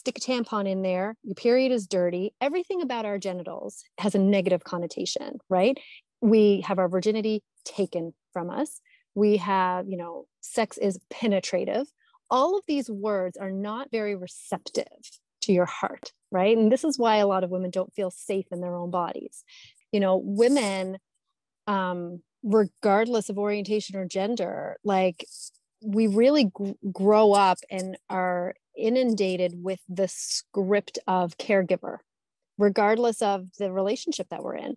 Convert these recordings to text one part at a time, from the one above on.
stick a tampon in there, your period is dirty. Everything about our genitals has a negative connotation, right? We have our virginity taken from us. We have, you know, sex is penetrative. All of these words are not very receptive to your heart, right? And this is why a lot of women don't feel safe in their own bodies. You know, women, um, regardless of orientation or gender, like we really g- grow up and are inundated with the script of caregiver regardless of the relationship that we're in.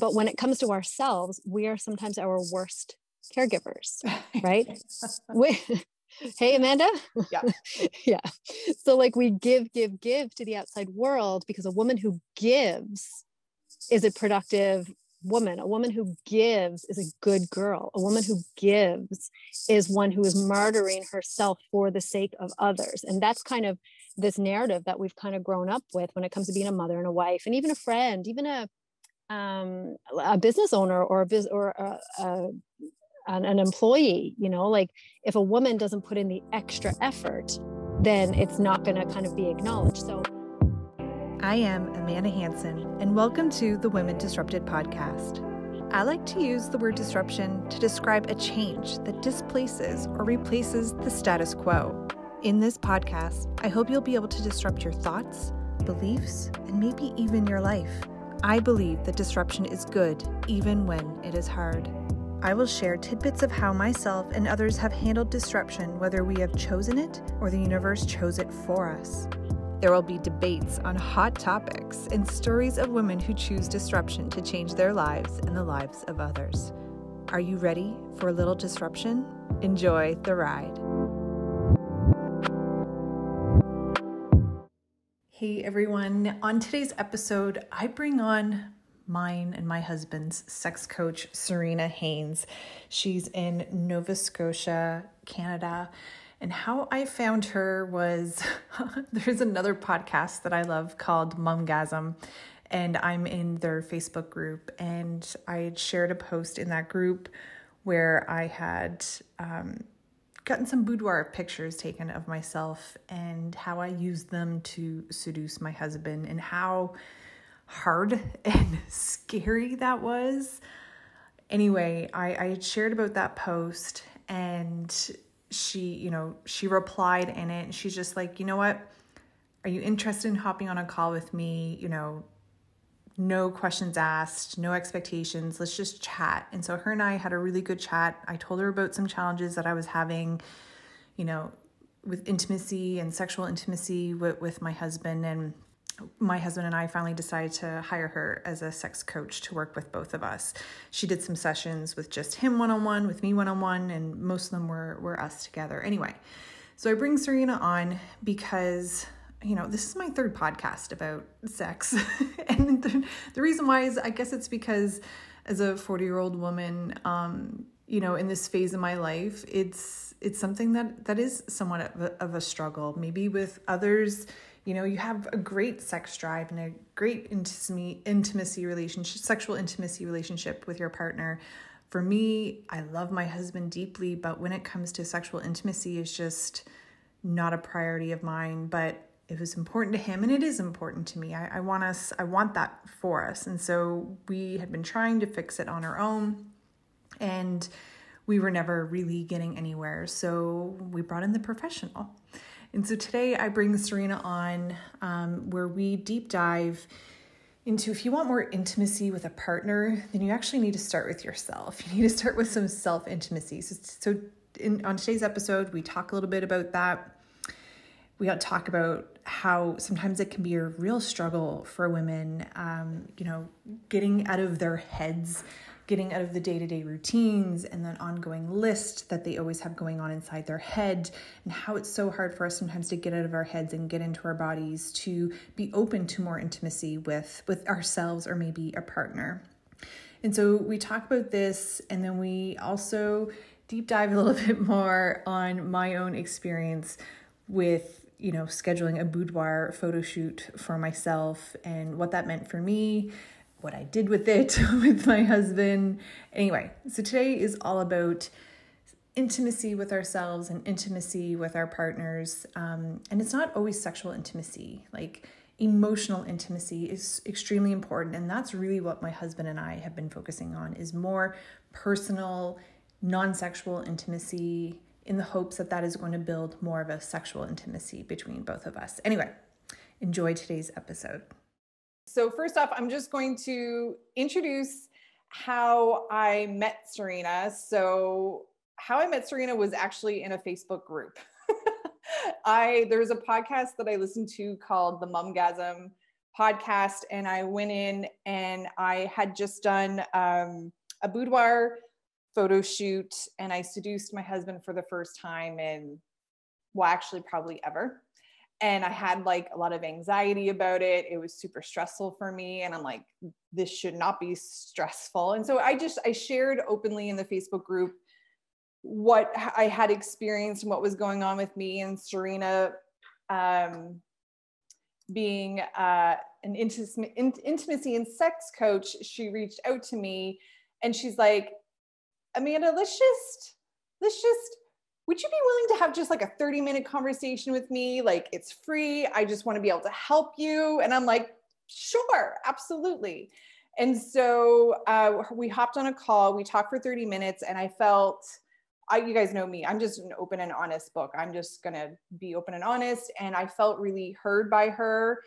But when it comes to ourselves we are sometimes our worst caregivers right? We, hey amanda? Yeah. Yeah. So like we give give give to the outside world because a woman who gives is a productive woman. A woman who gives is a good girl. A woman who gives is one who is martyring herself for the sake of others. And that's kind of this narrative that we've kind of grown up with when it comes to being a mother and a wife and even a friend even a um, a business owner or a biz or a, a an, an employee you know? Like if a woman doesn't put in the extra effort then it's not going to kind of be acknowledged. So I am Amanda Hanson, and welcome to the Women Disrupted podcast. I like to use the word disruption to describe a change that displaces or replaces the status quo. In this podcast, I hope you'll be able to disrupt your thoughts, beliefs, and maybe even your life. I believe that disruption is good even when it is hard. I will share tidbits of how myself and others have handled disruption, whether we have chosen it or the universe chose it for us. There will be debates on hot topics and stories of women who choose disruption to change their lives and the lives of others. Are you ready for a little disruption? Enjoy the ride. Hey everyone, on today's episode, I bring on mine and my husband's sex coach, Serena Haines. She's in Nova Scotia, Canada and how I found her was there's another podcast that I love called Mumgasm, and I'm in their Facebook group. And I had shared a post in that group where I had um, gotten some boudoir pictures taken of myself and how I used them to seduce my husband, and how hard and scary that was. Anyway, I, I shared about that post and she, you know, she replied in it. She's just like, you know what? Are you interested in hopping on a call with me? You know, no questions asked, no expectations. Let's just chat. And so her and I had a really good chat. I told her about some challenges that I was having, you know, with intimacy and sexual intimacy with, with my husband. And my husband and I finally decided to hire her as a sex coach to work with both of us. She did some sessions with just him one on one, with me one on one, and most of them were, were us together. Anyway, so I bring Serena on because, you know, this is my third podcast about sex. and the, the, reason why is I guess it's because as a 40 year old woman, um, you know, in this phase of my life, it's it's something that that is somewhat of a, of a struggle. Maybe with others you know you have a great sex drive and a great intimacy intimacy relationship sexual intimacy relationship with your partner. For me i love my husband deeply but when it comes to sexual intimacy it's just not a priority of mine but it was important to him and it is important to me. I, I want us i want that for us. And so we had been trying to fix it on our own and we were never really getting anywhere. So we brought in the professional and so today I bring Serena on um, where we deep dive into if you want more intimacy with a partner, then you actually need to start with yourself. You need to start with some self intimacy. So, so in, on today's episode, we talk a little bit about that. We got to talk about how sometimes it can be a real struggle for women, um, you know, getting out of their heads getting out of the day to day routines and that ongoing list that they always have going on inside their head, and how it's so hard for us sometimes to get out of our heads and get into our bodies to be open to more intimacy with, with ourselves or maybe a partner. And so we talk about this, and then we also deep dive a little bit more on my own experience with you know scheduling a boudoir photo shoot for myself and what that meant for me what I did with it with my husband. Anyway, so today is all about intimacy with ourselves and intimacy with our partners. Um, and it's not always sexual intimacy. Like emotional intimacy is extremely important. And that's really what my husband and I have been focusing on is more personal, non-sexual intimacy in the hopes that that is going to build more of a sexual intimacy between both of us. Anyway, enjoy today's episode. So, first off, I'm just going to introduce how I met Serena. So, how I met Serena was actually in a Facebook group. I there's a podcast that I listened to called the Mumgasm podcast, and I went in and I had just done um, a boudoir photo shoot, and I seduced my husband for the first time in well, actually, probably ever. And I had like a lot of anxiety about it. It was super stressful for me. And I'm like, this should not be stressful. And so I just, I shared openly in the Facebook group what I had experienced and what was going on with me and Serena um, being uh, an intimacy, intimacy and sex coach, she reached out to me and she's like, Amanda, let's just, let's just, would you be willing to have just like a 30 minute conversation with me? Like it's free. I just want to be able to help you. And I'm like, sure, absolutely. And so uh, we hopped on a call, we talked for 30 minutes, and I felt, I, you guys know me. I'm just an open and honest book. I'm just gonna be open and honest. And I felt really heard by her.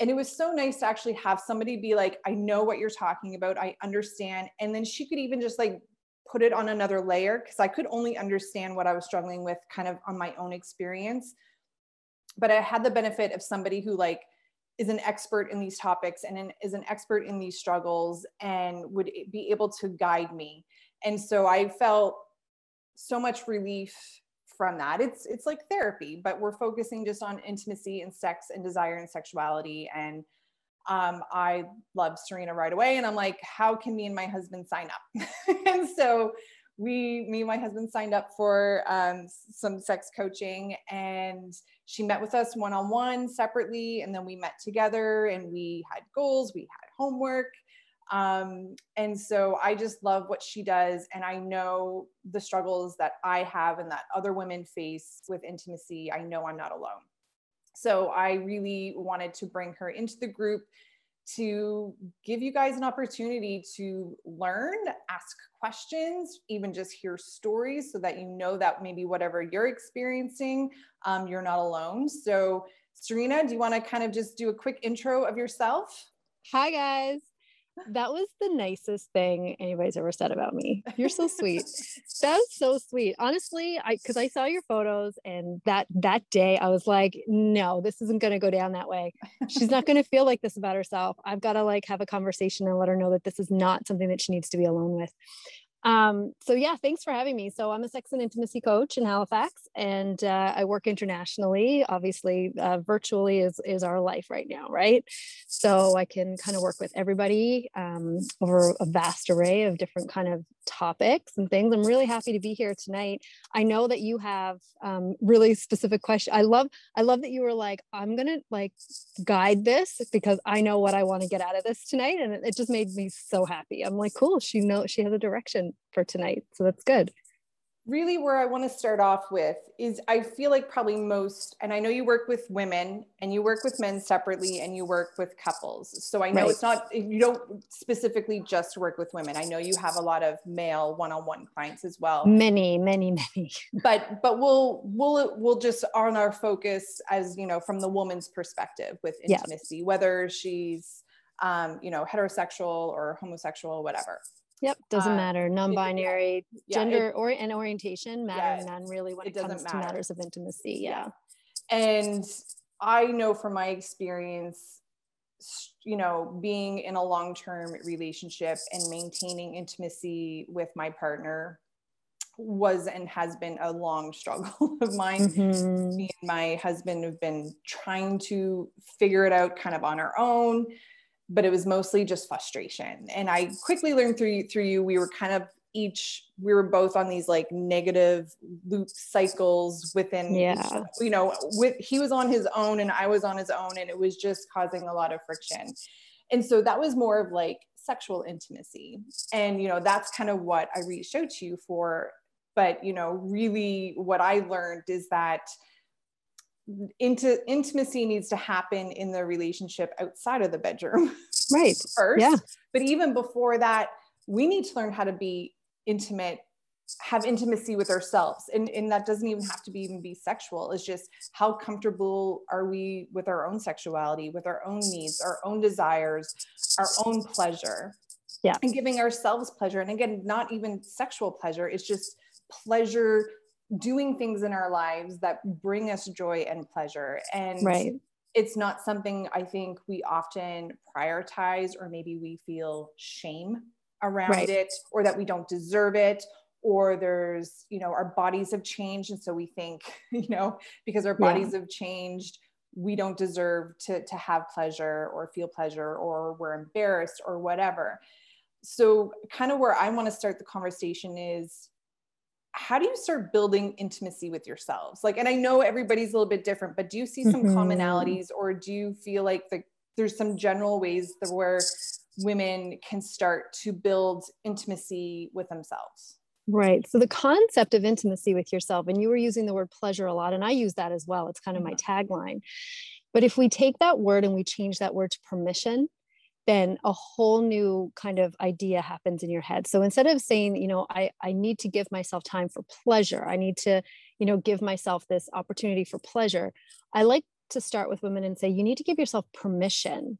And it was so nice to actually have somebody be like, I know what you're talking about. I understand. And then she could even just like put it on another layer because I could only understand what I was struggling with kind of on my own experience. But I had the benefit of somebody who like is an expert in these topics and an, is an expert in these struggles and would be able to guide me. And so I felt so much relief from that. It's it's like therapy, but we're focusing just on intimacy and sex and desire and sexuality. And um, I love Serena right away. And I'm like, how can me and my husband sign up? and so we, me and my husband signed up for um, some sex coaching and she met with us one on one separately. And then we met together and we had goals, we had homework. Um, and so I just love what she does. And I know the struggles that I have and that other women face with intimacy. I know I'm not alone. So I really wanted to bring her into the group to give you guys an opportunity to learn, ask questions, even just hear stories so that you know that maybe whatever you're experiencing, um, you're not alone. So, Serena, do you want to kind of just do a quick intro of yourself? Hi, guys that was the nicest thing anybody's ever said about me. You're so sweet. That's so sweet. Honestly, I because I saw your photos and that that day I was like, no, this isn't gonna go down that way. She's not gonna feel like this about herself. I've got to like have a conversation and let her know that this is not something that she needs to be alone with. Um, so yeah, thanks for having me. So I'm a sex and intimacy coach in Halifax, and uh, I work internationally. Obviously, uh, virtually is is our life right now, right? So I can kind of work with everybody um, over a vast array of different kind of topics and things. I'm really happy to be here tonight. I know that you have um, really specific questions. I love I love that you were like, I'm gonna like guide this because I know what I want to get out of this tonight, and it, it just made me so happy. I'm like, cool. She knows she has a direction for tonight. So that's good. Really, where I want to start off with is I feel like probably most, and I know you work with women and you work with men separately and you work with couples. So I know right. it's not, you don't specifically just work with women. I know you have a lot of male one on one clients as well. Many, many, many. But, but we'll, we'll, we'll just on our focus as, you know, from the woman's perspective with intimacy, yeah. whether she's, um, you know, heterosexual or homosexual, whatever. Yep, doesn't uh, matter. Non-binary, it, yeah, gender it, or and orientation matter yeah, none really when it, it comes matter. to matters of intimacy. Yeah. yeah. And I know from my experience, you know, being in a long-term relationship and maintaining intimacy with my partner was and has been a long struggle of mine. Mm-hmm. Me and my husband have been trying to figure it out kind of on our own but it was mostly just frustration. And I quickly learned through through you, we were kind of each we were both on these like negative loop cycles within yeah. you know with he was on his own and i was on his own and it was just causing a lot of friction. And so that was more of like sexual intimacy. And you know that's kind of what i reached out to you for. But you know really what i learned is that into intimacy needs to happen in the relationship outside of the bedroom right. First. Yeah but even before that we need to learn how to be intimate have intimacy with ourselves. And, and that doesn't even have to be even be sexual. It's just how comfortable are we with our own sexuality with our own needs our own desires our own pleasure. Yeah. And giving ourselves pleasure. And again not even sexual pleasure. It's just pleasure doing things in our lives that bring us joy and pleasure and right it's not something i think we often prioritize or maybe we feel shame around right. it or that we don't deserve it or there's you know our bodies have changed and so we think you know because our bodies yeah. have changed we don't deserve to to have pleasure or feel pleasure or we're embarrassed or whatever so kind of where i want to start the conversation is how do you start building intimacy with yourselves like and i know everybody's a little bit different but do you see some mm-hmm. commonalities or do you feel like the, there's some general ways that where women can start to build intimacy with themselves Right. So the concept of intimacy with yourself, and you were using the word pleasure a lot, and I use that as well. It's kind of my mm-hmm. tagline. But if we take that word and we change that word to permission, then a whole new kind of idea happens in your head. So instead of saying, you know, I, I need to give myself time for pleasure, I need to, you know, give myself this opportunity for pleasure, I like to start with women and say, you need to give yourself permission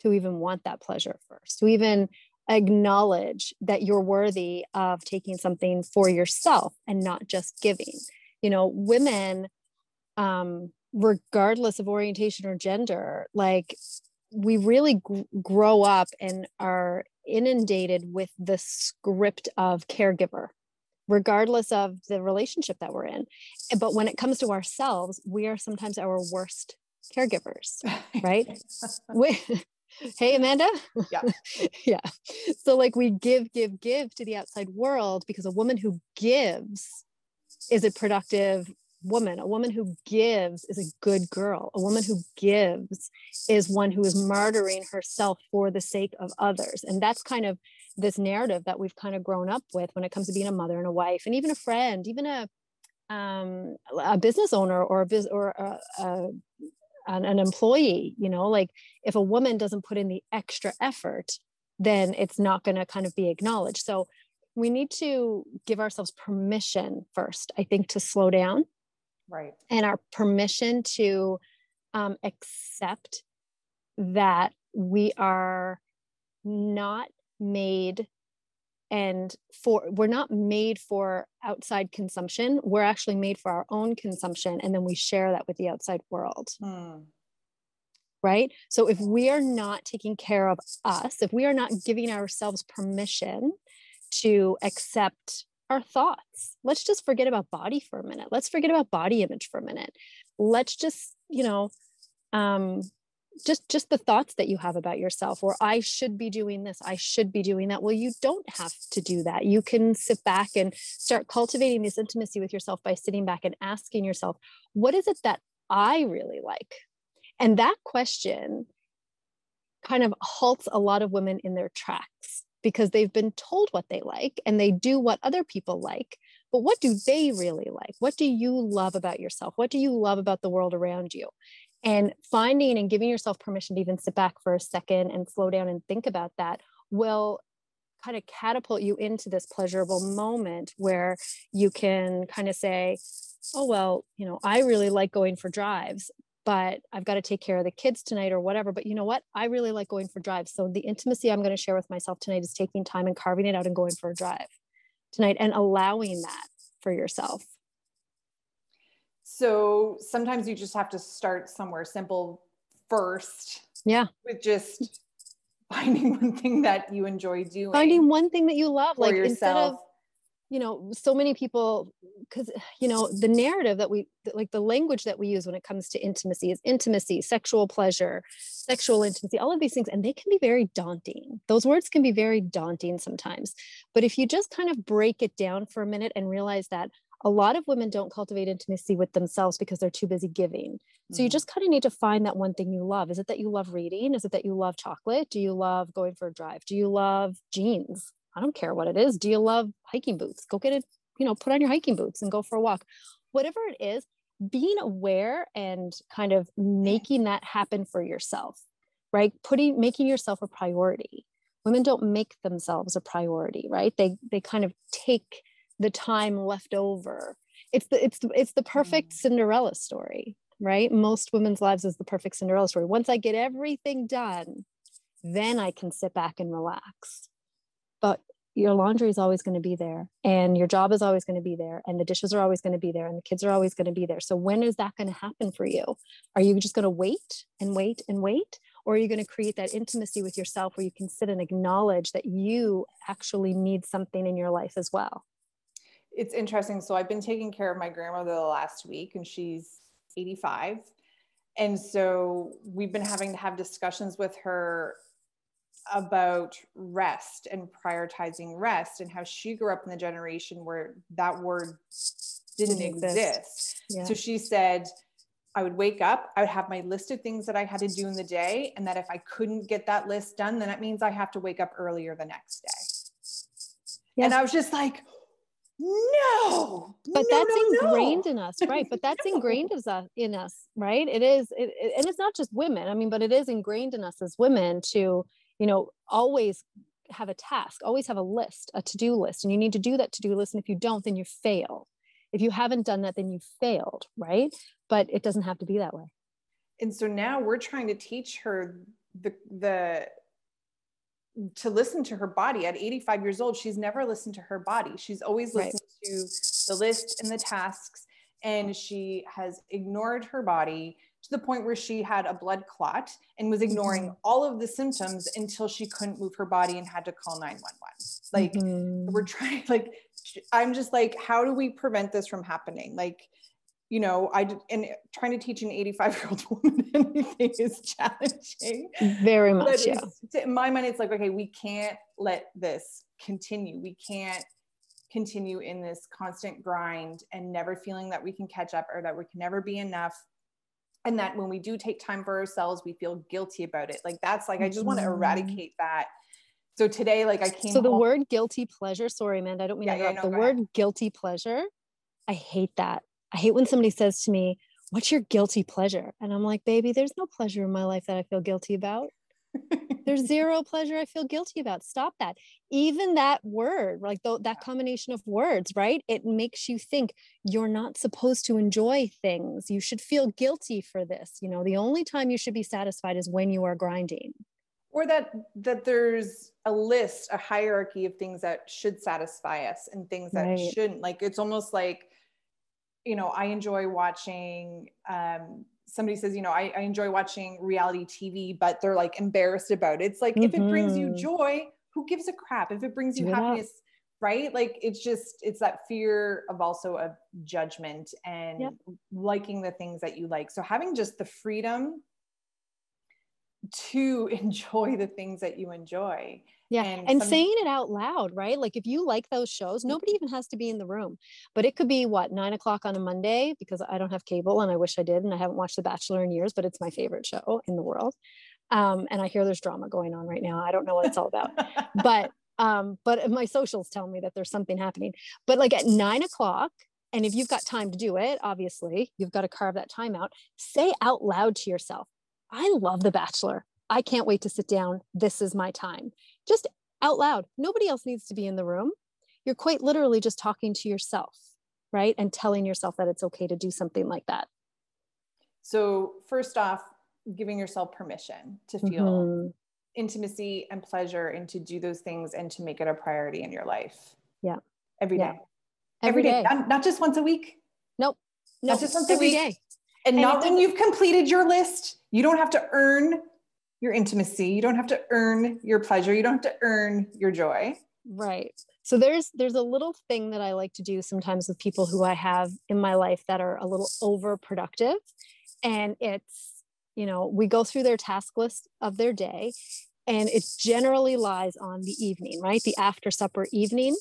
to even want that pleasure first, to even acknowledge that you're worthy of taking something for yourself and not just giving. You know, women, um, regardless of orientation or gender, like we really g- grow up and are inundated with the script of caregiver regardless of the relationship that we're in. Eh, but when it comes to ourselves we are sometimes our worst caregivers right? We, hey amanda? Yeah. Yeah. So like we give give give to the outside world because a woman who gives is a productive woman. A woman who gives is a good girl. A woman who gives is one who is martyring herself for the sake of others. And that's kind of this narrative that we've kind of grown up with when it comes to being a mother and a wife and even a friend even a um, a business owner or a biz or a, a an, an employee you know? Like if a woman doesn't put in the extra effort then it's not going to kind of be acknowledged. So we need to give ourselves permission first i think to slow down right. and our permission to um, accept that we are not made and for we're not made for outside consumption. We're actually made for our own consumption and then we share that with the outside world. Hmm. right? So if we are not taking care of us if we are not giving ourselves permission to accept our thoughts. Let's just forget about body for a minute. Let's forget about body image for a minute. Let's just you know um just just the thoughts that you have about yourself or i should be doing this i should be doing that. Well you don't have to do that. You can sit back and start cultivating this intimacy with yourself by sitting back and asking yourself what is it that i really like? And that question kind of halts a lot of women in their tracks because they've been told what they like and they do what other people like but what do they really like? What do you love about yourself? What do you love about the world around you? And finding and giving yourself permission to even sit back for a second and slow down and think about that will kind of catapult you into this pleasurable moment where you can kind of say, oh, well, you know, I really like going for drives, but I've got to take care of the kids tonight or whatever. But you know what? I really like going for drives. So the intimacy I'm going to share with myself tonight is taking time and carving it out and going for a drive tonight and allowing that for yourself. So sometimes you just have to start somewhere simple first. Yeah. With just finding one thing that you enjoy doing. Finding one thing that you love. like yourself. instead of, you know, so many people, because, you know, the narrative that we, like the language that we use when it comes to intimacy is intimacy, sexual pleasure, sexual intimacy, all of these things. And they can be very daunting. Those words can be very daunting sometimes. But if you just kind of break it down for a minute and realize that, a lot of women don't cultivate intimacy with themselves because they're too busy giving. So mm-hmm. you just kind of need to find that one thing you love. Is it that you love reading? Is it that you love chocolate? Do you love going for a drive? Do you love jeans? I don't care what it is. Do you love hiking boots? Go get it, you know put on your hiking boots and go for a walk. Whatever it is being aware and kind of making that happen for yourself right? Putting making yourself a priority. Women don't make themselves a priority right? They they kind of take the time left over. It's the it's the, it's the perfect mm. cinderella story right? Most women's lives is the perfect cinderella story. Once i get everything done then i can sit back and relax but your laundry is always going to be there and your job is always going to be there and the dishes are always going to be there and the kids are always going to be there. So when is that going to happen for you? Are you just going to wait and wait and wait or are you going to create that intimacy with yourself where you can sit and acknowledge that you actually need something in your life as well? It's interesting. So i've been taking care of my grandmother the last week and she's 85 and so we've been having to have discussions with her about rest and prioritizing rest and how she grew up in the generation where that word didn't, didn't exist. exist. Yeah. So she said, I would wake up, I would have my list of things that I had to do in the day. And that if I couldn't get that list done, then that means I have to wake up earlier the next day. Yes. And I was just like, no but no, that's no, ingrained no. in us right but that's ingrained as a, in us right it is it, it, and it's not just women i mean but it is ingrained in us as women to you know always have a task always have a list a to-do list and you need to do that to-do list and if you don't then you fail. If you haven't done that then you failed right? But it doesn't have to be that way. And so now we're trying to teach her the the to listen to her body. At 85 years old she's never listened to her body. She's always listened right. to the list and the tasks and she has ignored her body to the point where she had a blood clot and was ignoring mm-hmm. all of the symptoms until she couldn't move her body and had to call 911 like mm-hmm. we're trying like i'm just like how do we prevent this from happening like you know, I and trying to teach an 85 year old woman anything is challenging. Very much. Yeah. In my mind, it's like, okay, we can't let this continue. We can't continue in this constant grind and never feeling that we can catch up or that we can never be enough. And that when we do take time for ourselves, we feel guilty about it. Like that's like, I just want to mm-hmm. eradicate that. So today, like I came. So the home- word guilty pleasure, sorry, Amanda, I don't mean yeah, to interrupt. Yeah, no, the word ahead. guilty pleasure, I hate that I hate when somebody says to me, What's your guilty pleasure? And I'm like, Baby, there's no pleasure in my life that I feel guilty about. There's zero pleasure I feel guilty about. Stop that. Even that word, like th- that combination of words, right? It makes you think you're not supposed to enjoy things. You should feel guilty for this. You know, the only time you should be satisfied is when you are grinding. Or that that there's a list, a hierarchy of things that should satisfy us and things that right. shouldn't. Like it's almost like you know, I enjoy watching. Um, somebody says, you know, I, I, enjoy watching reality TV, but they're like embarrassed about it. It's like mm-hmm. if it brings you mm-hmm. joy, who gives a crap? If it brings you yeah. happiness, right? Like it's just it's that fear of also of judgment and yep. liking the things that you like. So having just the freedom to enjoy the things that you enjoy. Yeah and, and some... saying it out loud right? Like if you like those shows nobody even has to be in the room. But it could be what nine o'clock on a monday? Because i don't have cable and i wish i did and i haven't watched the bachelor in years but it's my favorite show in the world. Um, and i hear there's drama going on right now. I don't know what it's all about. But um, but my socials tell me that there's something happening. But like at nine o'clock and if you've got time to do it obviously you've got to carve that time out say out loud to yourself i love the bachelor I can't wait to sit down. This is my time. Just out loud. Nobody else needs to be in the room. You're quite literally just talking to yourself, right? And telling yourself that it's okay to do something like that. So, first off, giving yourself permission to feel mm-hmm. intimacy and pleasure and to do those things and to make it a priority in your life. Yeah. Every day. Yeah. Every, Every day. day. Not, not, just once a week. Nope. Not just once Every a week. Day. And, and not when you've completed your list. You don't have to earn your intimacy you don't have to earn your pleasure you don't have to earn your joy. Right. So there's there's a little thing that i like to do sometimes with people who i have in my life that are a little overproductive. And it's you know we go through their task list of their day and it generally lies on the evening right? The after supper evening.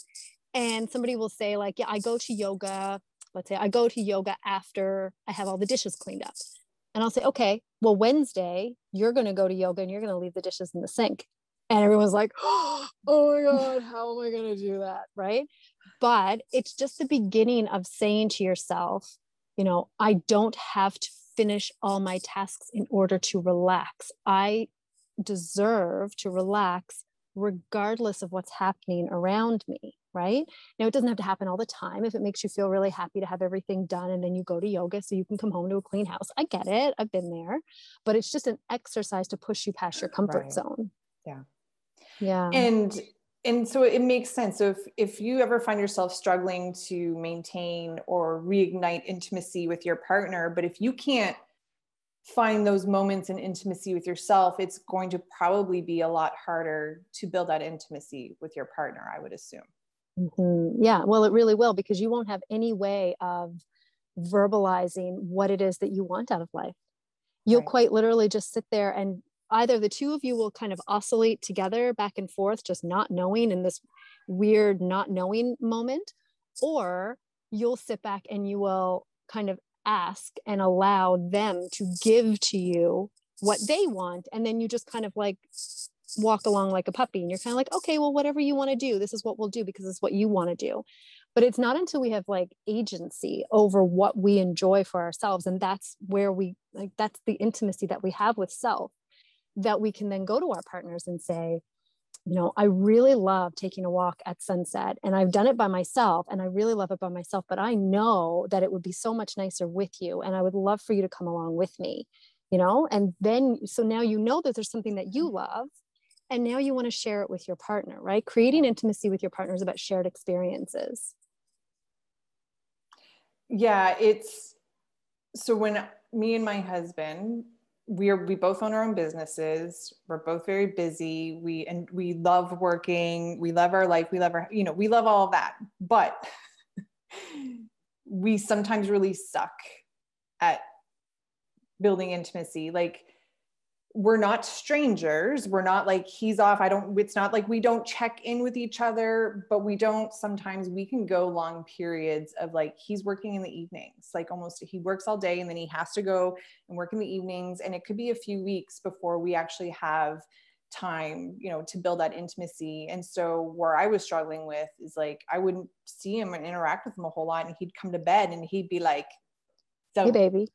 And somebody will say like yeah i go to yoga let's say i go to yoga after i have all the dishes cleaned up and I'll say, okay, well, Wednesday, you're going to go to yoga and you're going to leave the dishes in the sink. And everyone's like, oh, oh my God, how am I going to do that? Right. but it's just the beginning of saying to yourself, you know, I don't have to finish all my tasks in order to relax. I deserve to relax regardless of what's happening around me right? Now it doesn't have to happen all the time if it makes you feel really happy to have everything done and then you go to yoga so you can come home to a clean house. I get it. I've been there. But it's just an exercise to push you past your comfort right. zone. Yeah. Yeah. And and so it makes sense. So if if you ever find yourself struggling to maintain or reignite intimacy with your partner but if you can't find those moments in intimacy with yourself, it's going to probably be a lot harder to build that intimacy with your partner, I would assume. Mm-hmm. Yeah, well, it really will because you won't have any way of verbalizing what it is that you want out of life. You'll right. quite literally just sit there and either the two of you will kind of oscillate together back and forth, just not knowing in this weird not knowing moment, or you'll sit back and you will kind of ask and allow them to give to you what they want and then you just kind of like walk along like a puppy and you're kind of like okay well whatever you want to do this is what we'll do because it's what you want to do but it's not until we have like agency over what we enjoy for ourselves and that's where we like that's the intimacy that we have with self that we can then go to our partners and say you know, I really love taking a walk at sunset and I've done it by myself and I really love it by myself, but I know that it would be so much nicer with you and I would love for you to come along with me, you know? And then, so now you know that there's something that you mm-hmm. love and now you want to share it with your partner, right? Creating intimacy with your partner is about shared experiences. Yeah, it's so when me and my husband we are we both own our own businesses. We're both very busy. We and we love working. We love our life. We love our you know we love all that. But we sometimes really suck at building intimacy. Like we're not strangers. We're not like he's off. I don't it's not like we don't check in with each other but we don't sometimes we can go long periods of like he's working in the evenings like almost he works all day and then he has to go and work in the evenings. And it could be a few weeks before we actually have time you know to build that intimacy. And so where i was struggling with is like i wouldn't see him and interact with him a whole lot. And he'd come to bed and he'd be like so, hey baby.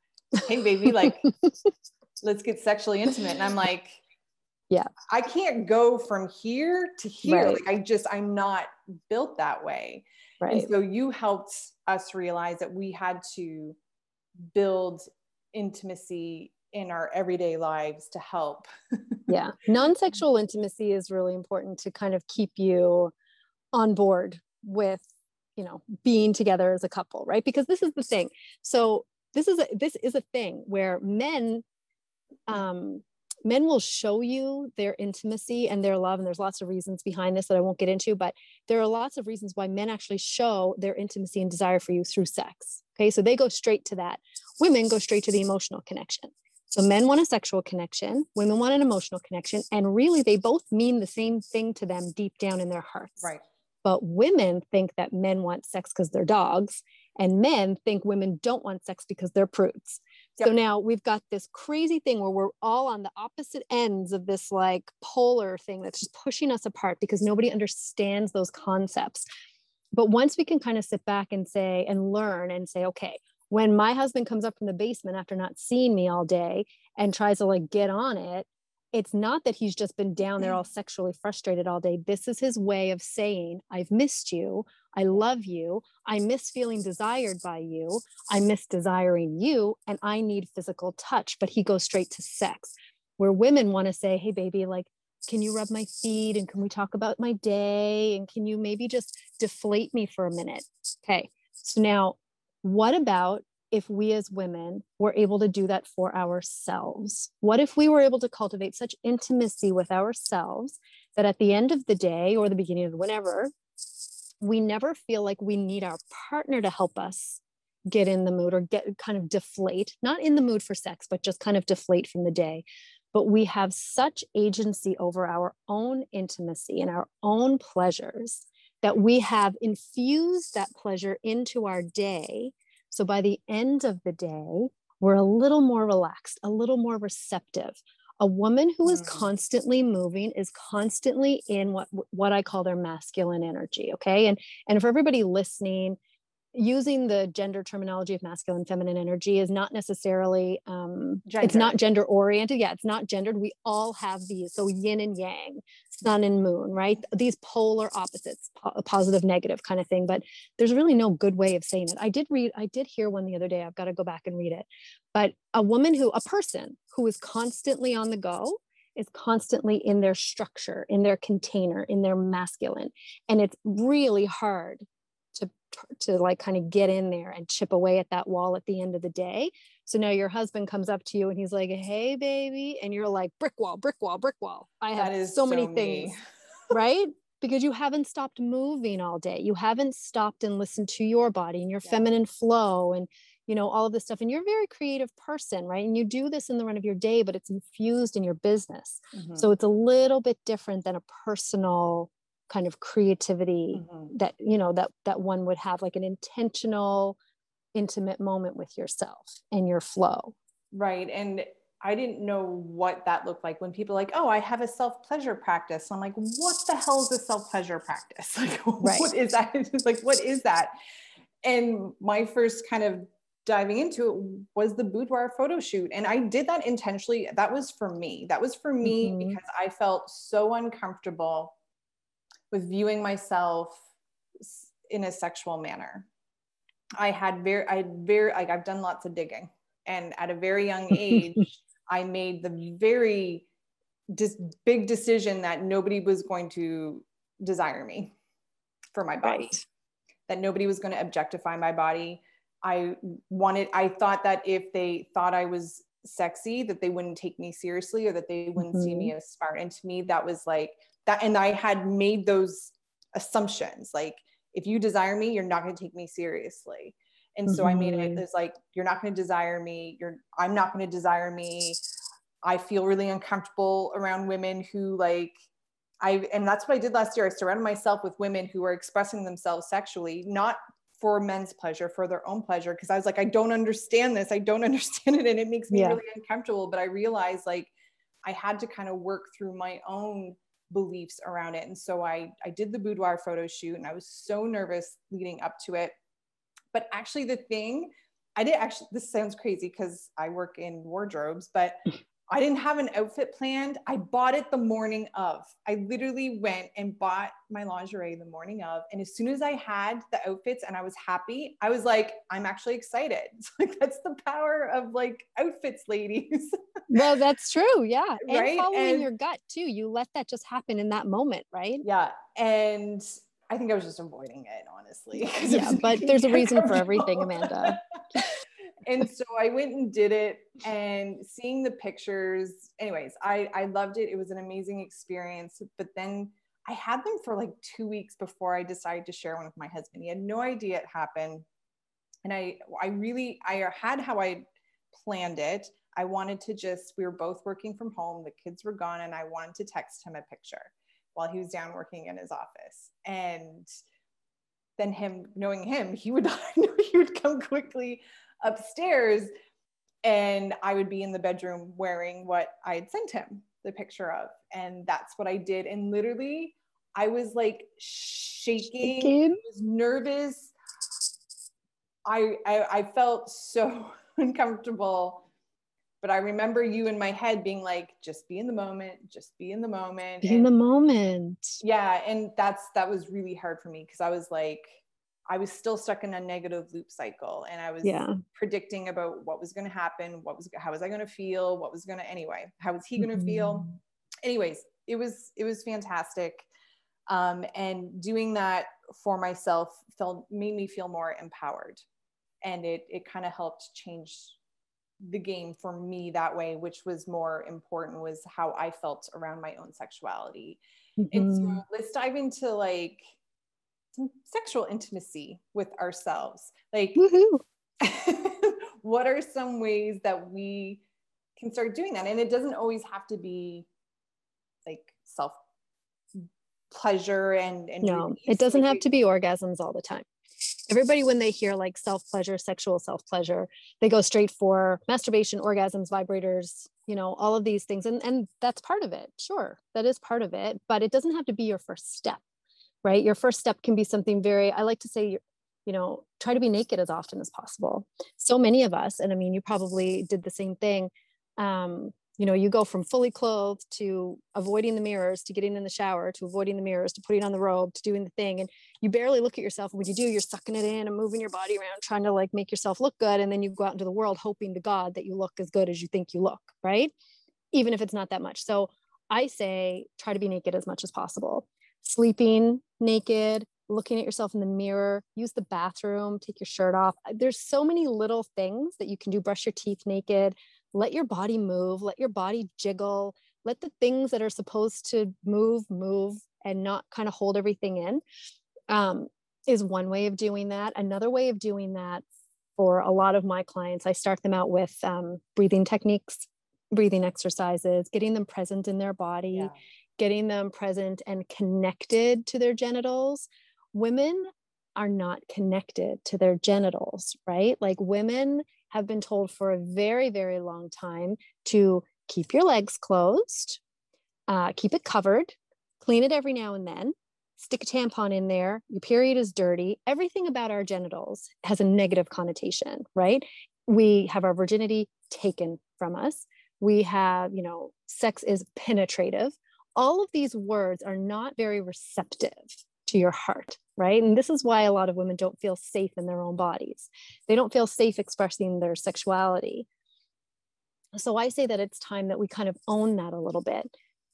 Hey baby like let's get sexually intimate. And I'm like, yeah, I can't go from here to here. Right. Like I just, I'm not built that way. Right. And so you helped us realize that we had to build intimacy in our everyday lives to help. yeah. Non-sexual intimacy is really important to kind of keep you on board with, you know, being together as a couple, right? Because this is the thing. So this is a this is a thing where men um, men will show you their intimacy and their love and there's lots of reasons behind this that i won't get into but there are lots of reasons why men actually show their intimacy and desire for you through sex okay? So they go straight to that. Women go straight to the emotional connection. So men want a sexual connection women want an emotional connection and really they both mean the same thing to them deep down in their hearts. Right. But women think that men want sex because they're dogs and men think women don't want sex because they're prudes So now we've got this crazy thing where we're all on the opposite ends of this like polar thing that's just pushing us apart because nobody understands those concepts. But once we can kind of sit back and say and learn and say, okay, when my husband comes up from the basement after not seeing me all day and tries to like get on it, it's not that he's just been down there all sexually frustrated all day. This is his way of saying, I've missed you. I love you. I miss feeling desired by you. I miss desiring you. And I need physical touch. But he goes straight to sex, where women want to say, Hey, baby, like, can you rub my feet? And can we talk about my day? And can you maybe just deflate me for a minute? Okay. So now, what about if we as women were able to do that for ourselves? What if we were able to cultivate such intimacy with ourselves that at the end of the day or the beginning of whenever we never feel like we need our partner to help us get in the mood or get kind of deflate, not in the mood for sex, but just kind of deflate from the day. But we have such agency over our own intimacy and our own pleasures that we have infused that pleasure into our day. So by the end of the day, we're a little more relaxed, a little more receptive. a woman who is mm. constantly moving is constantly in what what i call their masculine energy okay? And and for everybody listening using the gender terminology of masculine feminine energy is not necessarily um, it's not gender oriented yeah it's not gendered. We all have these. So yin and yang sun and moon right? These polar opposites po- positive negative kind of thing but there's really no good way of saying it. I did read i did hear one the other day i've got to go back and read it but a woman who a person who is constantly on the go is constantly in their structure in their container in their masculine and it's really hard to like kind of get in there and chip away at that wall at the end of the day. So now your husband comes up to you and he's like, "Hey, baby," and you're like, "Brick wall, brick wall, brick wall." I have so, so many things, right? Because you haven't stopped moving all day. You haven't stopped and listened to your body and your yeah. feminine flow and you know all of this stuff and you're a very creative person right and you do this in the run of your day but it's infused in your business mm-hmm. so it's a little bit different than a personal kind of creativity mm-hmm. that you know that that one would have like an intentional intimate moment with yourself and your flow. Right and i didn't know what that looked like when people like oh i have a self pleasure practice. I'm like what the hell is a self pleasure practice? Like right. what is that? Like what is that? And my first kind of diving into it was the boudoir photo shoot and i did that intentionally. That was for me. That was for me mm-hmm. because i felt so uncomfortable with viewing myself in a sexual manner. I had very, I had very, like I've done lots of digging, and at a very young age, I made the very just big decision that nobody was going to desire me for my body, right. that nobody was going to objectify my body. I wanted, I thought that if they thought I was sexy, that they wouldn't take me seriously or that they wouldn't mm-hmm. see me mm-hmm. as smart. And to me, that was like that and i had made those assumptions like if you desire me you're not going to take me seriously and so mm-hmm. i made it mm-hmm. as like you're not going to desire me you're i'm not going to desire me i feel really uncomfortable around women who like i and that's what i did last year i surrounded myself with women who are expressing themselves sexually not for men's pleasure for their own pleasure because i was like i don't understand this i don't understand it and it makes me yeah. really uncomfortable but i realized like i had to kind of work through my own beliefs around it. And so I, I did the boudoir photo shoot and I was so nervous leading up to it. But actually, the thing I did actually, this sounds crazy because I work in wardrobes, but I didn't have an outfit planned. I bought it the morning of. I literally went and bought my lingerie the morning of. And as soon as I had the outfits and I was happy, I was like, I'm actually excited. It's like that's the power of like outfits, ladies. well, that's true. Yeah. And right? following and, your gut too. You let that just happen in that moment, right? Yeah. And I think I was just avoiding it, honestly. Yeah, but there's a reason for everything, Amanda. and so I went and did it and seeing the pictures, anyways, I, I loved it. It was an amazing experience. But then I had them for like two weeks before I decided to share one with my husband. He had no idea it happened. And I I really I had how I planned it. I wanted to just, we were both working from home, the kids were gone, and I wanted to text him a picture while he was down working in his office. And then him knowing him, he would he would come quickly upstairs and I would be in the bedroom wearing what I had sent him the picture of. And that's what I did. And literally, I was like shaking, shaking. I was nervous. I, I, I felt so uncomfortable. But I remember you in my head being like, just be in the moment, just be in the moment. Be and, in the moment. Yeah. And that's that was really hard for me because I was like, I was still stuck in a negative loop cycle and I was yeah. predicting about what was going to happen, what was how was I going to feel, what was going to anyway, how was he going to mm-hmm. feel? Anyways, it was it was fantastic. Um, and doing that for myself felt made me feel more empowered. And it it kind of helped change the game for me that way, which was more important was how I felt around my own sexuality. Mm-hmm. And so mm-hmm. let's dive into like some sexual intimacy with ourselves. Like, what are some ways that we can start doing that? And it doesn't always have to be like self pleasure and, and no, it doesn't have to be orgasms all the time. everybody when they hear like self pleasure sexual self pleasure they go straight for masturbation orgasms vibrators you know all of these things and and that's part of it sure that is part of it but it doesn't have to be your first step right? Your first step can be something very i like to say you know try to be naked as often as possible. So many of us and i mean you probably did the same thing um, you know you go from fully clothed to avoiding the mirrors to getting in the shower to avoiding the mirrors to putting on the robe to doing the thing and you barely look at yourself. When you do you're sucking it in and moving your body around trying to like make yourself look good and then you go out into the world hoping to god that you look as good as you think you look right? Even if it's not that much. So i say try to be naked as much as possible sleeping naked looking at yourself in the mirror use the bathroom take your shirt off there's so many little things that you can do brush your teeth naked let your body move, let your body jiggle, let the things that are supposed to move, move, and not kind of hold everything in. Um, is one way of doing that. Another way of doing that for a lot of my clients, I start them out with um, breathing techniques, breathing exercises, getting them present in their body, yeah. Getting them present and connected to their genitals. Women are not connected to their genitals, right? Like women have been told for a very, very long time to keep your legs closed, uh, keep it covered, clean it every now and then, stick a tampon in there, your period is dirty. Everything about our genitals has a negative connotation, right? We have our virginity taken from us. We have, you know, sex is penetrative. All of these words are not very receptive to your heart right? And this is why a lot of women don't feel safe in their own bodies. They don't feel safe expressing their sexuality. So I say that it's time that we kind of own that a little bit.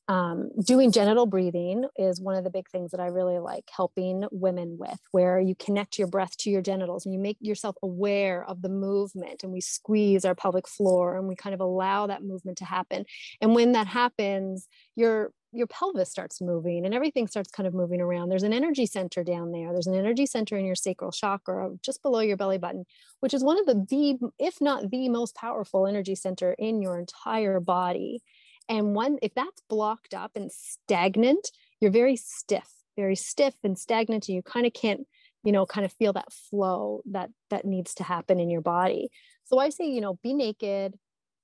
Um, doing genital breathing is one of the big things that I really like helping women with, where you connect your breath to your genitals and you make yourself aware of the movement and we squeeze our pelvic floor and we kind of allow that movement to happen. And when that happens, your your pelvis starts moving and everything starts kind of moving around. There's an energy center down there. There's an energy center in your sacral chakra just below your belly button, which is one of the, the if not the most powerful energy center in your entire body. And one, if that's blocked up and stagnant, you're very stiff, very stiff and stagnant, and you kind of can't, you know, kind of feel that flow that that needs to happen in your body. So I say, you know, be naked,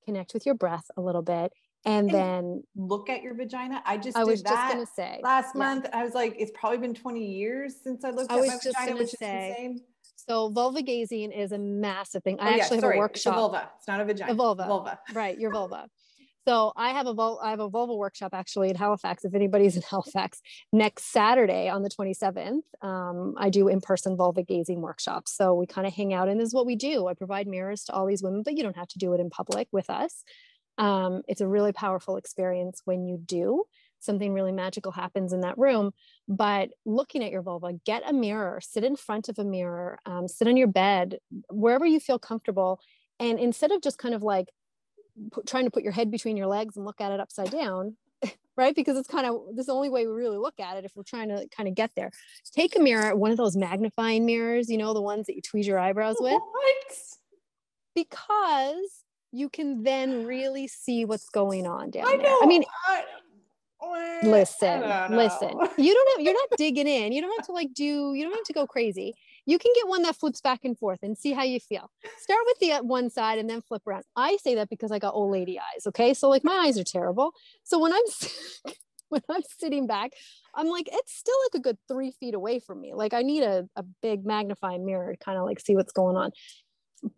connect with your breath a little bit and, and then look at your vagina. I just I was just gonna say last yeah. month. I was like, it's probably been 20 years since I looked I at my vagina, which say, is insane. So vulva gazing is a massive thing. I oh, actually yeah, have a workshop. It's a vulva. It's not a vagina. A vulva. Vulva. Right, your vulva. So I have a vul- I have a vulva workshop actually in Halifax. If anybody's in Halifax, next Saturday on the 27th, um, I do in-person vulva gazing workshops. So we kind of hang out, and this is what we do. I provide mirrors to all these women, but you don't have to do it in public with us. Um, it's a really powerful experience when you do. Something really magical happens in that room. But looking at your vulva, get a mirror, sit in front of a mirror, um, sit on your bed, wherever you feel comfortable. And instead of just kind of like put, trying to put your head between your legs and look at it upside down, right? Because it's kind of this is the only way we really look at it if we're trying to kind of get there. Take a mirror, one of those magnifying mirrors, you know, the ones that you tweeze your eyebrows with. What? Because you can then really see what's going on down I there. Know. I mean, I, listen, listen. You don't have you're not digging in. You don't have to like do. You don't have to go crazy. You can get one that flips back and forth and see how you feel. Start with the uh, one side and then flip around. I say that because I got old lady eyes. Okay, so like my eyes are terrible. So when I'm when I'm sitting back, I'm like, it's still like a good three feet away from me. Like I need a, a big magnifying mirror to kind of like see what's going on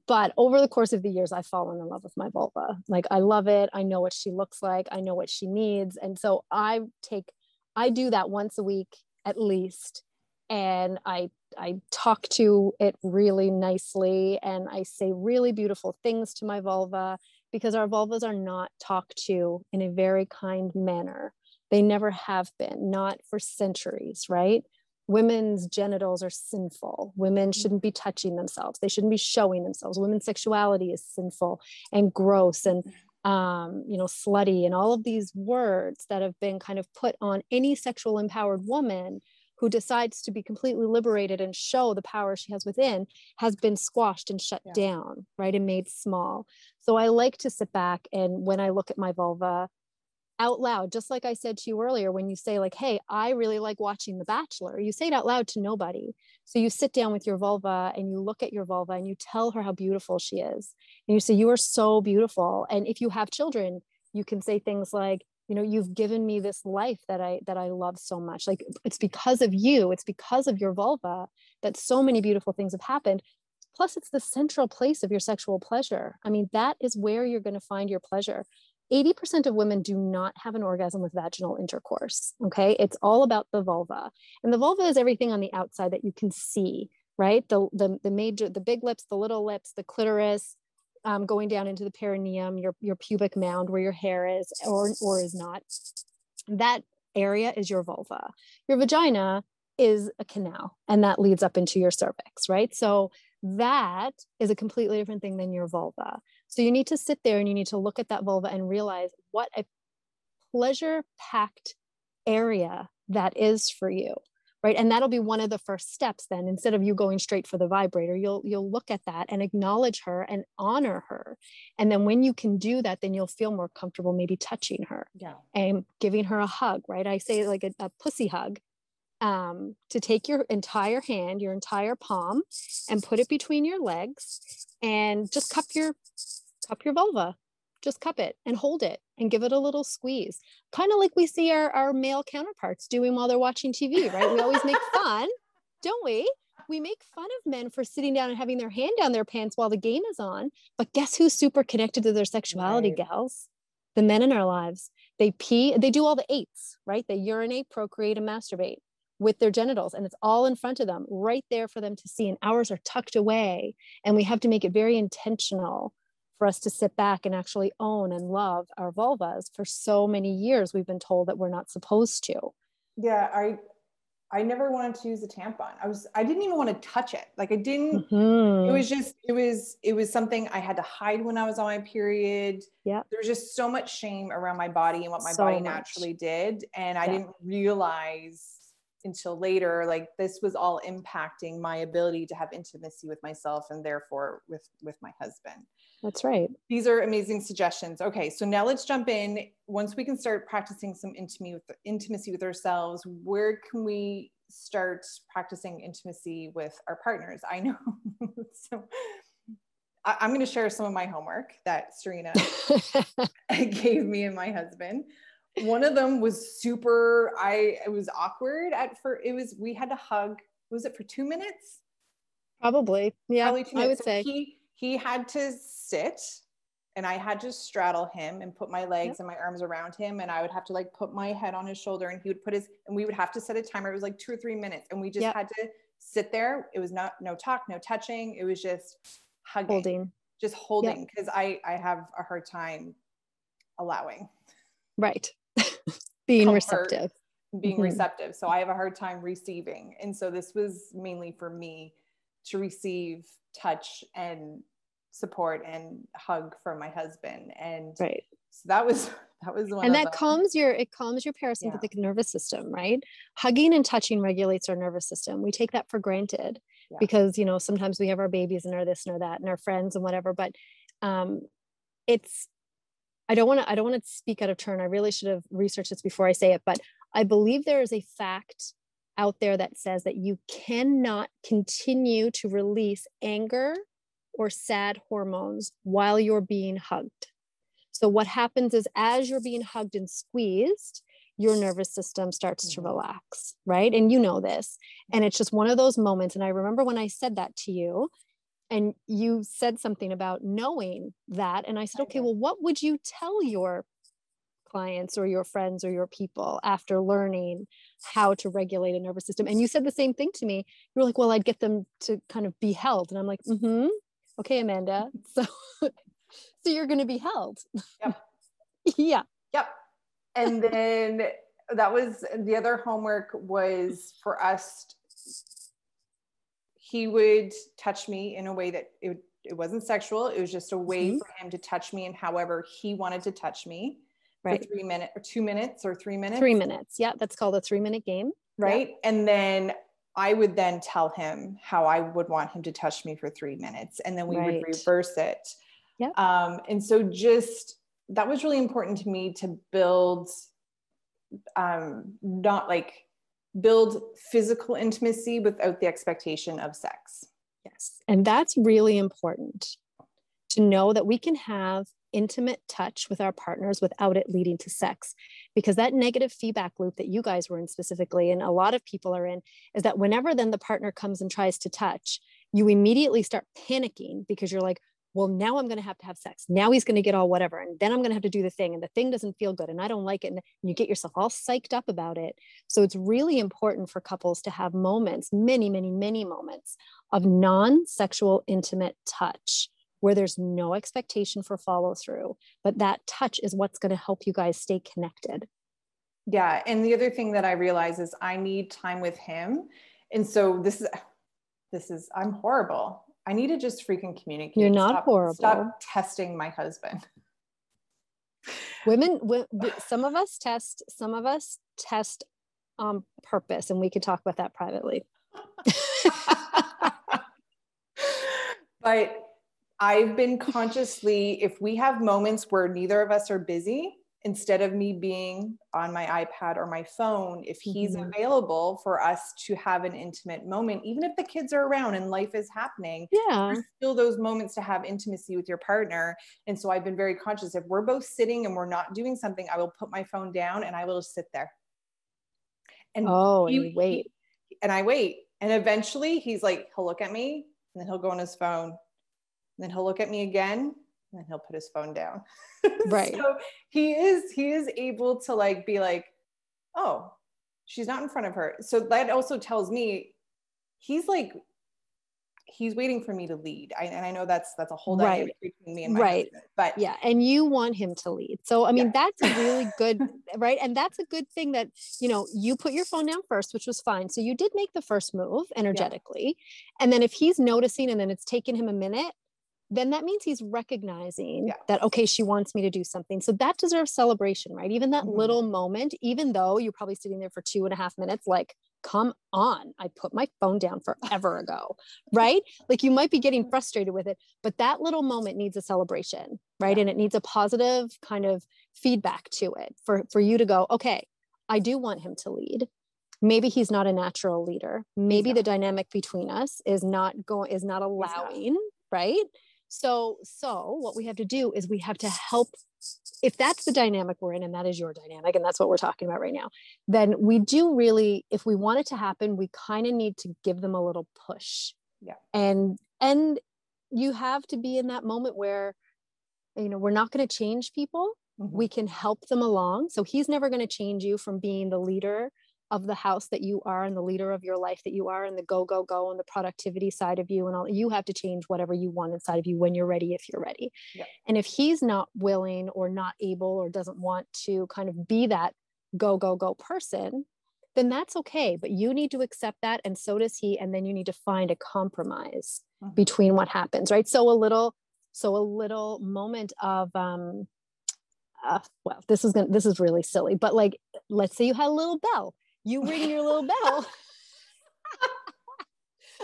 but over the course of the years i've fallen in love with my vulva. Like i love it. I know what she looks like. I know what she needs. And so i take i do that once a week at least. And i i talk to it really nicely. And i say really beautiful things to my vulva because our vulvas are not talked to in a very kind manner. They never have been not for centuries right women's genitals are sinful. Women mm. shouldn't be touching themselves. They shouldn't be showing themselves. Women's sexuality is sinful and gross and um, you know, slutty and all of these words that have been kind of put on any sexual empowered woman who decides to be completely liberated and show the power she has within has been squashed and shut yeah. down, right? And made small. So I like to sit back and when I look at my vulva, out loud, just like I said to you earlier, when you say, like, hey, I really like watching The Bachelor, you say it out loud to nobody. So you sit down with your vulva and you look at your vulva and you tell her how beautiful she is. And you say, You are so beautiful. And if you have children, you can say things like, you know you've given me this life that i that i love so much like it's because of you it's because of your vulva that so many beautiful things have happened plus it's the central place of your sexual pleasure i mean that is where you're going to find your pleasure 80% of women do not have an orgasm with vaginal intercourse. Okay. It's all about the vulva. And the vulva is everything on the outside that you can see, right? The, the, the major, the big lips, the little lips, the clitoris, um, going down into the perineum, your, your pubic mound where your hair is or, or is not. That area is your vulva. Your vagina is a canal and that leads up into your cervix, right? So that is a completely different thing than your vulva. So you need to sit there and you need to look at that vulva and realize what a pleasure packed area that is for you right? And that'll be one of the first steps then instead of you going straight for the vibrator you'll you'll look at that and acknowledge her and honor her. And then when you can do that then you'll feel more comfortable maybe touching her yeah. and giving her a hug right? I say like a, a pussy hug um, to take your entire hand, your entire palm, and put it between your legs, and just cup your cup your vulva. Just cup it and hold it and give it a little squeeze, kind of like we see our, our male counterparts doing while they're watching TV, right? We always make fun, don't we? We make fun of men for sitting down and having their hand down their pants while the game is on. But guess who's super connected to their sexuality, right. gals? The men in our lives. They pee, they do all the eights, right? They urinate, procreate, and masturbate with their genitals and it's all in front of them right there for them to see and ours are tucked away and we have to make it very intentional for us to sit back and actually own and love our vulvas. For so many years we've been told that we're not supposed to. Yeah i i never wanted to use a tampon. I was i didn't even want to touch it. Like i didn't mm-hmm. it was just it was it was something i had to hide when i was on my period. Yeah. There was just so much shame around my body and what my so body much. naturally did and i didn't realize until later like this was all impacting my ability to have intimacy with myself and therefore with with my husband. That's right. These are amazing suggestions. Okay so now let's jump in. Once we can start practicing some intimacy with intimacy with ourselves where can we start practicing intimacy with our partners? I know. So I, i'm going to share some of my homework that serena gave me and my husband one of them was super i it was awkward at for it was we had to hug was it for two minutes? Probably. Yeah probably two minutes. i would so say. he he had to sit and i had to straddle him and put my legs yep. and my arms around him and i would have to like put my head on his shoulder and he would put his and we would have to set a timer. It was like two or three minutes and we just yep. had to sit there. It was not no talk no touching. It was just hugging. Holding. Just holding because yep. i i have a hard time allowing. Right being comfort, receptive being mm-hmm. receptive so i have a hard time receiving and so this was mainly for me to receive touch and support and hug from my husband and right so that was that was one and that them. calms your it calms your parasympathetic yeah. nervous system right hugging and touching regulates our nervous system we take that for granted yeah. because you know sometimes we have our babies and our this and our that and our friends and whatever but um it's I don't want to I don't want to speak out of turn. I really should have researched this before I say it, but I believe there is a fact out there that says that you cannot continue to release anger or sad hormones while you're being hugged. So what happens is as you're being hugged and squeezed, your nervous system starts to mm-hmm. relax, right? And you know this. And it's just one of those moments and I remember when I said that to you, and you said something about knowing that and i said okay well what would you tell your clients or your friends or your people after learning how to regulate a nervous system? And you said the same thing to me. You were like well i'd get them to kind of be held. And i'm like mm-hmm. Okay amanda so so you're going to be held. Yep. Yeah. Yep. And then that was the other homework was for us he would touch me in a way that it, it wasn't sexual. It was just a way mm-hmm. for him to touch me and however he wanted to touch me right. for three minutes or two minutes or three minutes. Three minutes. Yeah. That's called a three minute game. Right. Yeah. And then I would then tell him how I would want him to touch me for three minutes. And then we right. would reverse it. Yeah. Um, and so just that was really important to me to build um not like build physical intimacy without the expectation of sex. Yes. And that's really important to know that we can have intimate touch with our partners without it leading to sex because that negative feedback loop that you guys were in specifically and a lot of people are in is that whenever then the partner comes and tries to touch you immediately start panicking because you're like well now i'm going to have to have sex now he's going to get all whatever and then i'm going to have to do the thing and the thing doesn't feel good and i don't like it and you get yourself all psyched up about it so it's really important for couples to have moments many many many moments of non-sexual intimate touch where there's no expectation for follow through, but that touch is what's going to help you guys stay connected. Yeah. And the other thing that I realize is I need time with him. And so this is, this is, I'm horrible. I need to just freaking communicate. You're not stop, horrible. Stop testing my husband. Women, some of us test, some of us test on purpose, and we could talk about that privately. but I've been consciously, if we have moments where neither of us are busy, instead of me being on my iPad or my phone, if he's mm-hmm. available for us to have an intimate moment, even if the kids are around and life is happening, yeah, still those moments to have intimacy with your partner. And so I've been very conscious if we're both sitting and we're not doing something, I will put my phone down and I will just sit there. And oh, he, and wait. He, and I wait. And eventually he's like, he'll look at me and then he'll go on his phone then he'll look at me again and then he'll put his phone down. Right. so he is he is able to like be like, oh, she's not in front of her. So that also tells me he's like he's waiting for me to lead. I, and I know that's that's a whole right. between me and my right. husband. But yeah, and you want him to lead. So I mean, yeah. that's a really good right, and that's a good thing that you know you put your phone down first, which was fine. So you did make the first move energetically, yeah. and then if he's noticing, and then it's taken him a minute, then that means he's recognizing yeah. that okay she wants me to do something. So that deserves celebration right? Even that mm-hmm. little moment even though you're probably sitting there for two and a half minutes like come on i put my phone down forever ago right? Like you might be getting frustrated with it but that little moment needs a celebration right? Yeah. and it needs a positive kind of feedback to it for for you to go okay i do want him to lead. Maybe he's not a natural leader. Maybe the dynamic between us is not going is not. allowing right so, so what we have to do is we have to help. If that's the dynamic we're in, and that is your dynamic, and that's what we're talking about right now, then we do really, if we want it to happen, we kind of need to give them a little push. Yeah. And and you have to be in that moment where, you know, we're not going to change people. Mm-hmm. We can help them along. So he's never going to change you from being the leader of the house that you are and the leader of your life that you are and the go go go and the productivity side of you and all you have to change whatever you want inside of you when you're ready if you're ready yeah. and if he's not willing or not able or doesn't want to kind of be that go go go person then that's okay but you need to accept that and so does he and then you need to find a compromise mm-hmm. between what happens right so a little so a little moment of um uh, well this is gonna this is really silly but like let's say you had a little bell you ring your little bell.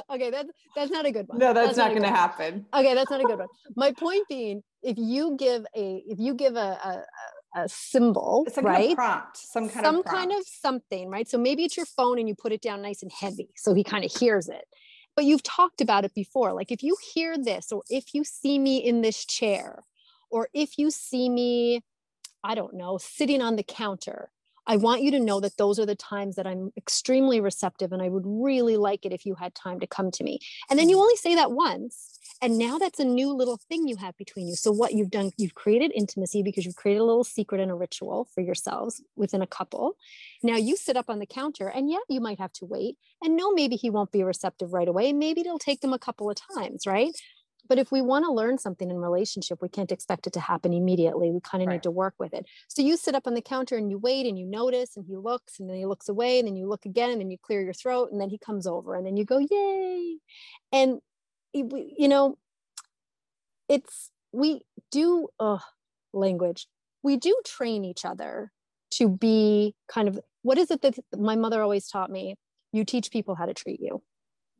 okay, that's that's not a good one. No, that's, that's not, not going to happen. Okay, that's not a good one. My point being, if you give a if you give a, a, a symbol, some right? Kind of prompt, some kind some of kind of something, right? So maybe it's your phone and you put it down nice and heavy, so he kind of hears it. But you've talked about it before. Like if you hear this, or if you see me in this chair, or if you see me, I don't know, sitting on the counter, I want you to know that those are the times that I'm extremely receptive and I would really like it if you had time to come to me. And then you mm-hmm. only say that once. And now that's a new little thing you have between you. So, what you've done, you've created intimacy because you've created a little secret and a ritual for yourselves within a couple. Now you sit up on the counter, and yeah, you might have to wait. And no, maybe he won't be receptive right away. Maybe it'll take them a couple of times, right? But if we want to learn something in relationship we can't expect it to happen immediately. We kind of right. need to work with it. So you sit up on the counter and you wait and you notice and he looks and then he looks away and then you look again and then you clear your throat and then he comes over and then you go yay! And you know it's we do uh, language. We do train each other to be kind of what is it that my mother always taught me? You teach people how to treat you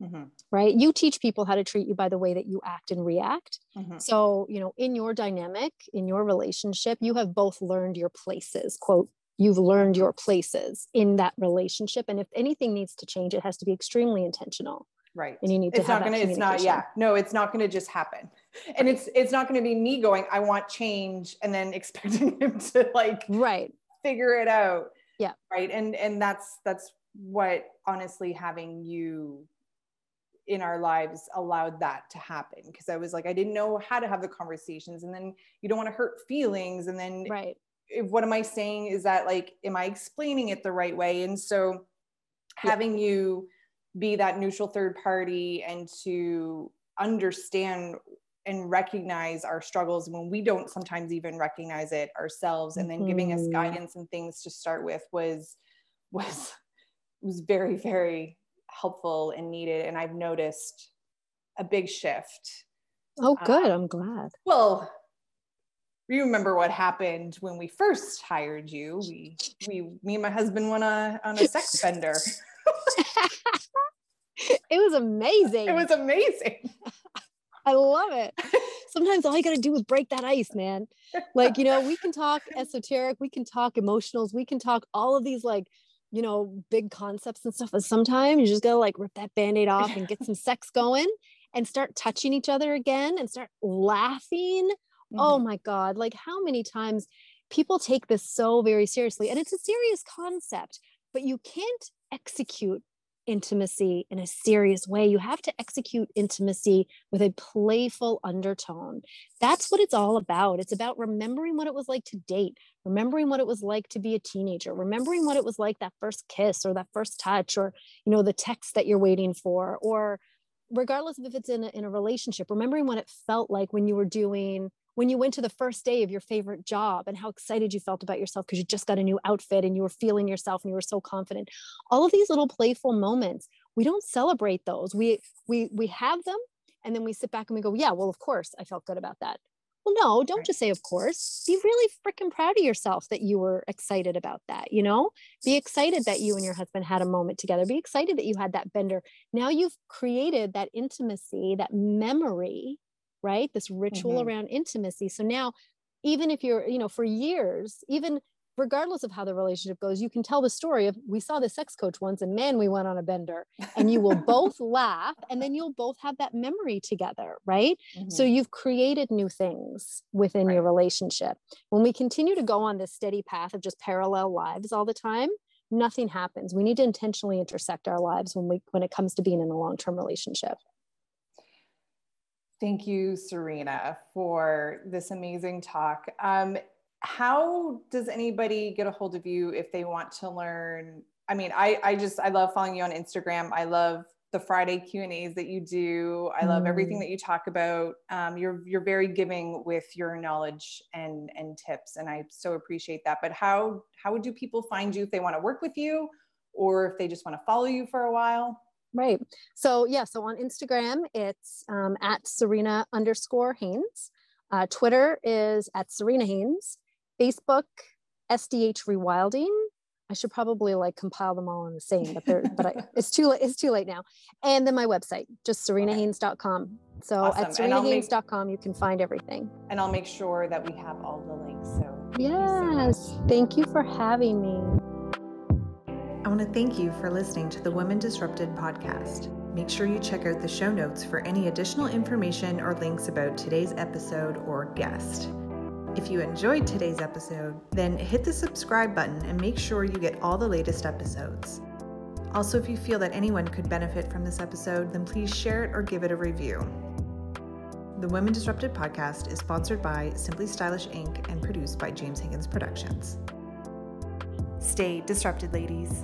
mm-hmm. right? You teach people how to treat you by the way that you act and react. Mm-hmm. So, you know, in your dynamic, in your relationship, you have both learned your places, quote, you've learned your places in that relationship. And if anything needs to change, it has to be extremely intentional. Right. And you need to it's not gonna, it's not, yeah, no, it's not gonna just happen. And it's it's not gonna be me going, I want change and then expecting him to like right figure it out. Yeah. Right. And and that's that's what honestly having you in our lives allowed that to happen because I was like, I didn't know how to have the conversations. And then you don't want to hurt feelings. And then right. If, what am I saying? Is that like, am I explaining it the right way? And so having yeah. you be that neutral third party and to understand and recognize our struggles when we don't sometimes even recognize it ourselves and then giving us mm-hmm. guidance and things to start with was was was very very helpful and needed and i've noticed a big shift. Oh good. Um, i'm glad. well you remember what happened when we first hired you. We we me and my husband went on a, on a sex bender it was amazing. It was amazing. I love it. Sometimes all you got to do is break that ice, man. Like, you know, we can talk esoteric, we can talk emotionals, we can talk all of these like, you know, big concepts and stuff. But sometimes you just got to like rip that band aid off and get some sex going and start touching each other again and start laughing. Oh mm-hmm. Oh my God. Like, how many times people take this so very seriously? And it's a serious concept, but you can't execute intimacy in a serious way. You have to execute intimacy with a playful undertone. That's what it's all about. It's about remembering what it was like to date, remembering what it was like to be a teenager, remembering what it was like that first kiss or that first touch or, you know, the text that you're waiting for or regardless of if it's in a, in a relationship, remembering what it felt like when you were doing when you went to the first day of your favorite job and how excited you felt about yourself because you just got a new outfit and you were feeling yourself and you were so confident. All of these little playful moments we don't celebrate those. We we we have them and then we sit back and we go yeah well of course i felt good about that. Well no don't just say of course. Be really freaking proud of yourself that you were excited about that you know? Be excited that you and your husband had a moment together. Be excited that you had that bender. Now you've created that intimacy that memory right? This ritual mm-hmm. around intimacy. So now, even if you're, you know, for years, even regardless of how the relationship goes, you can tell the story of we saw the sex coach once and man, we went on a bender and you will both laugh and then you'll both have that memory together, right? Mm-hmm. So you've created new things within right. your relationship. When we continue to go on this steady path of just parallel lives all the time, nothing happens. We need to intentionally intersect our lives when we when it comes to being in a long-term relationship. Thank you, Serena, for this amazing talk. Um, how does anybody get a hold of you if they want to learn? I mean, I, I just, I love following you on Instagram. I love the Friday Q and A's that you do. I love mm. everything that you talk about. Um, you're, you're very giving with your knowledge and, and tips. And I so appreciate that. But how, how would do people find you if they want to work with you or if they just want to follow you for a while? Right. So yeah, so on Instagram, it's um, at Serena underscore Haines. Uh, Twitter is at Serena Haines. Facebook, SDH Rewilding. I should probably like compile them all in the same, but they're but I, it's too late. It's too late now. And then my website, just serenahaines.com. So awesome. at serenahaines.com, you can find everything. And I'll make sure that we have all the links. So yes, so thank you for having me. I want to thank you for listening to the Women Disrupted podcast. Make sure you check out the show notes for any additional information or links about today's episode or guest. If you enjoyed today's episode, then hit the subscribe button and make sure you get all the latest episodes. Also, if you feel that anyone could benefit from this episode, then please share it or give it a review. The Women Disrupted podcast is sponsored by Simply Stylish Inc. and produced by James Higgins Productions. Stay disrupted, ladies.